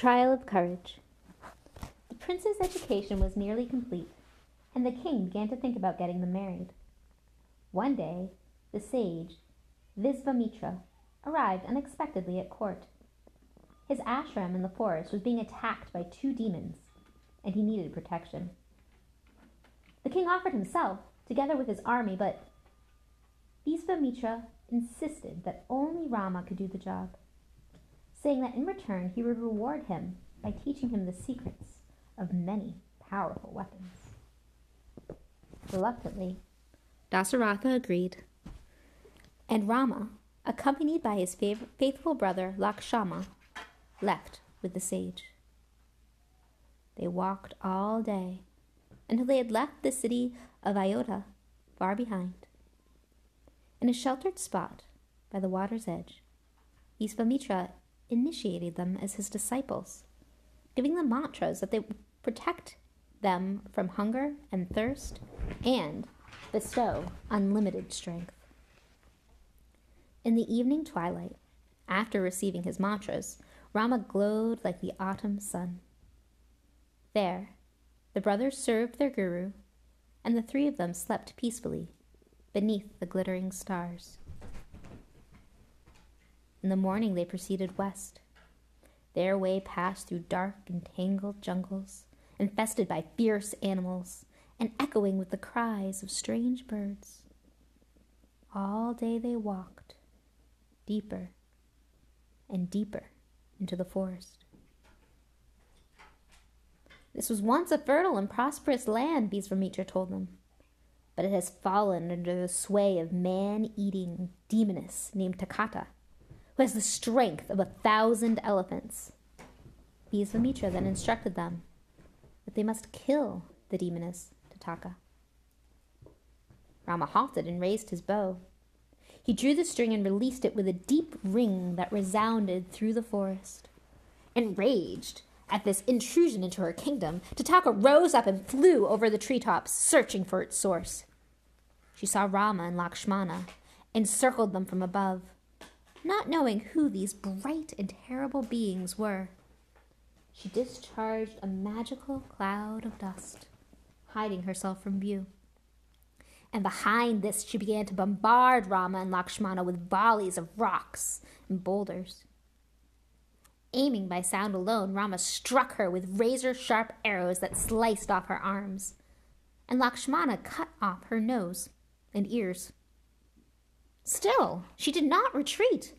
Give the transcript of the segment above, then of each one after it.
Trial of Courage. The prince's education was nearly complete, and the king began to think about getting them married. One day, the sage, Visvamitra, arrived unexpectedly at court. His ashram in the forest was being attacked by two demons, and he needed protection. The king offered himself, together with his army, but Visvamitra insisted that only Rama could do the job, saying that in return he would reward him by teaching him the secrets of many powerful weapons. Reluctantly, Dasaratha agreed, and Rama, accompanied by his faithful brother Lakshmana, left with the sage. They walked all day until they had left the city of Ayodhya far behind. In a sheltered spot by the water's edge, Visvamitra initiated them as his disciples, giving them mantras that they would protect them from hunger and thirst and bestow unlimited strength. In the evening twilight, after receiving his mantras, Rama glowed like the autumn sun. There, the brothers served their guru, and the three of them slept peacefully beneath the glittering stars. In the morning they proceeded west. Their way passed through dark and tangled jungles, infested by fierce animals, and echoing with the cries of strange birds. All day they walked, deeper and deeper into the forest. This was once a fertile and prosperous land, Visvamitra told them but it has fallen under the sway of man eating demoness named Takata, who has the strength of a thousand elephants. Visvamitra then instructed them that they must kill the demoness Tataka. Rama halted and raised his bow. He drew the string and released it with a deep ring that resounded through the forest. Enraged at this intrusion into her kingdom, Tataka rose up and flew over the treetops, searching for its source. She saw Rama and Lakshmana, encircled them from above, not knowing who these bright and terrible beings were. She discharged a magical cloud of dust, hiding herself from view. And behind this, she began to bombard Rama and Lakshmana with volleys of rocks and boulders. Aiming by sound alone, Rama struck her with razor sharp arrows that sliced off her arms, and Lakshmana cut off her nose and ears. Still, she did not retreat.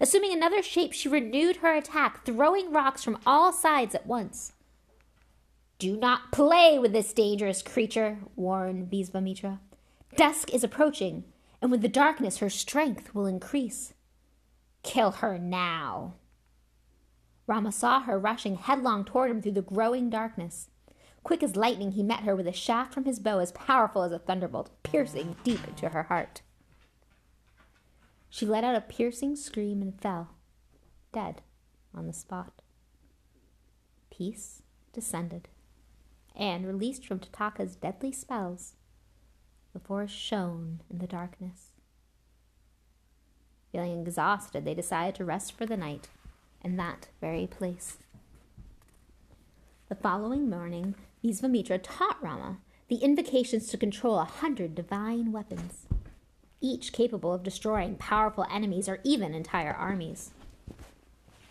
Assuming another shape, she renewed her attack, throwing rocks from all sides at once. Do not play with this dangerous creature, warned Visvamitra. Dusk is approaching, and with the darkness her strength will increase. Kill her now. Rama saw her rushing headlong toward him through the growing darkness. Quick as lightning, he met her with a shaft from his bow as powerful as a thunderbolt, piercing deep into her heart. She let out a piercing scream and fell, dead, on the spot. Peace descended, and, released from Tataka's deadly spells, the forest shone in the darkness. Feeling exhausted, they decided to rest for the night in that very place. The following morning, Visvamitra taught Rama the invocations to control a hundred divine weapons, each capable of destroying powerful enemies or even entire armies.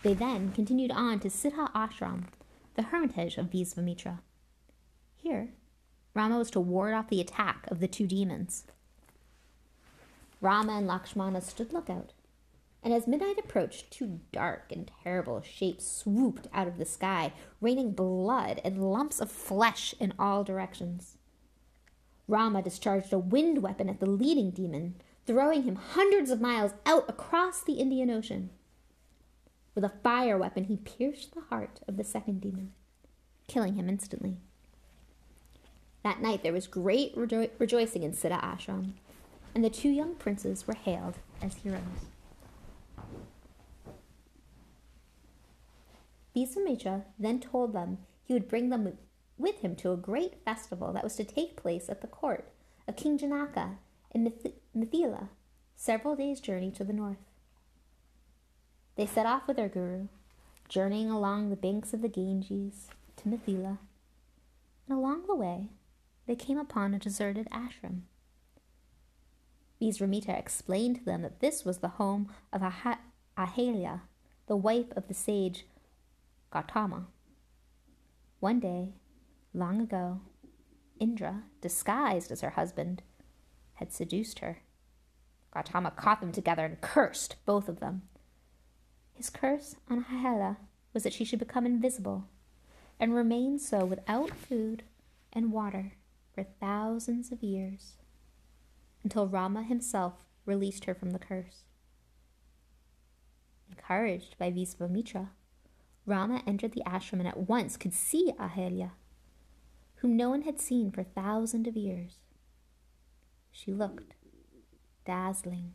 They then continued on to Siddha Ashram, the hermitage of Visvamitra. Here, Rama was to ward off the attack of the two demons. Rama and Lakshmana stood lookout, and as midnight approached, two dark and terrible shapes swooped out of the sky, raining blood and lumps of flesh in all directions. Rama discharged a wind weapon at the leading demon, throwing him hundreds of miles out across the Indian Ocean. With a fire weapon, he pierced the heart of the second demon, killing him instantly. That night there was great rejo- rejoicing in Siddha Ashram, and the two young princes were hailed as heroes. Visvamitra then told them he would bring them with him to a great festival that was to take place at the court of King Janaka in Mithila, several days' journey to the north. They set off with their guru, journeying along the banks of the Ganges to Mithila. And along the way, they came upon a deserted ashram. Visvamitra explained to them that this was the home of ah- Ahalya, the wife of the sage Gautama. One day, long ago, Indra, disguised as her husband, had seduced her. Gautama caught them together and cursed both of them. His curse on Ahalya was that she should become invisible and remain so without food and water for thousands of years until Rama himself released her from the curse. Encouraged by Visvamitra, Rama entered the ashram and at once could see Ahalya, whom no one had seen for thousands of years. She looked dazzling,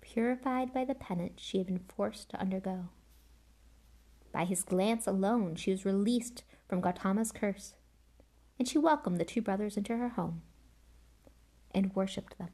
purified by the penance she had been forced to undergo. By his glance alone, she was released from Gautama's curse, and she welcomed the two brothers into her home and worshipped them.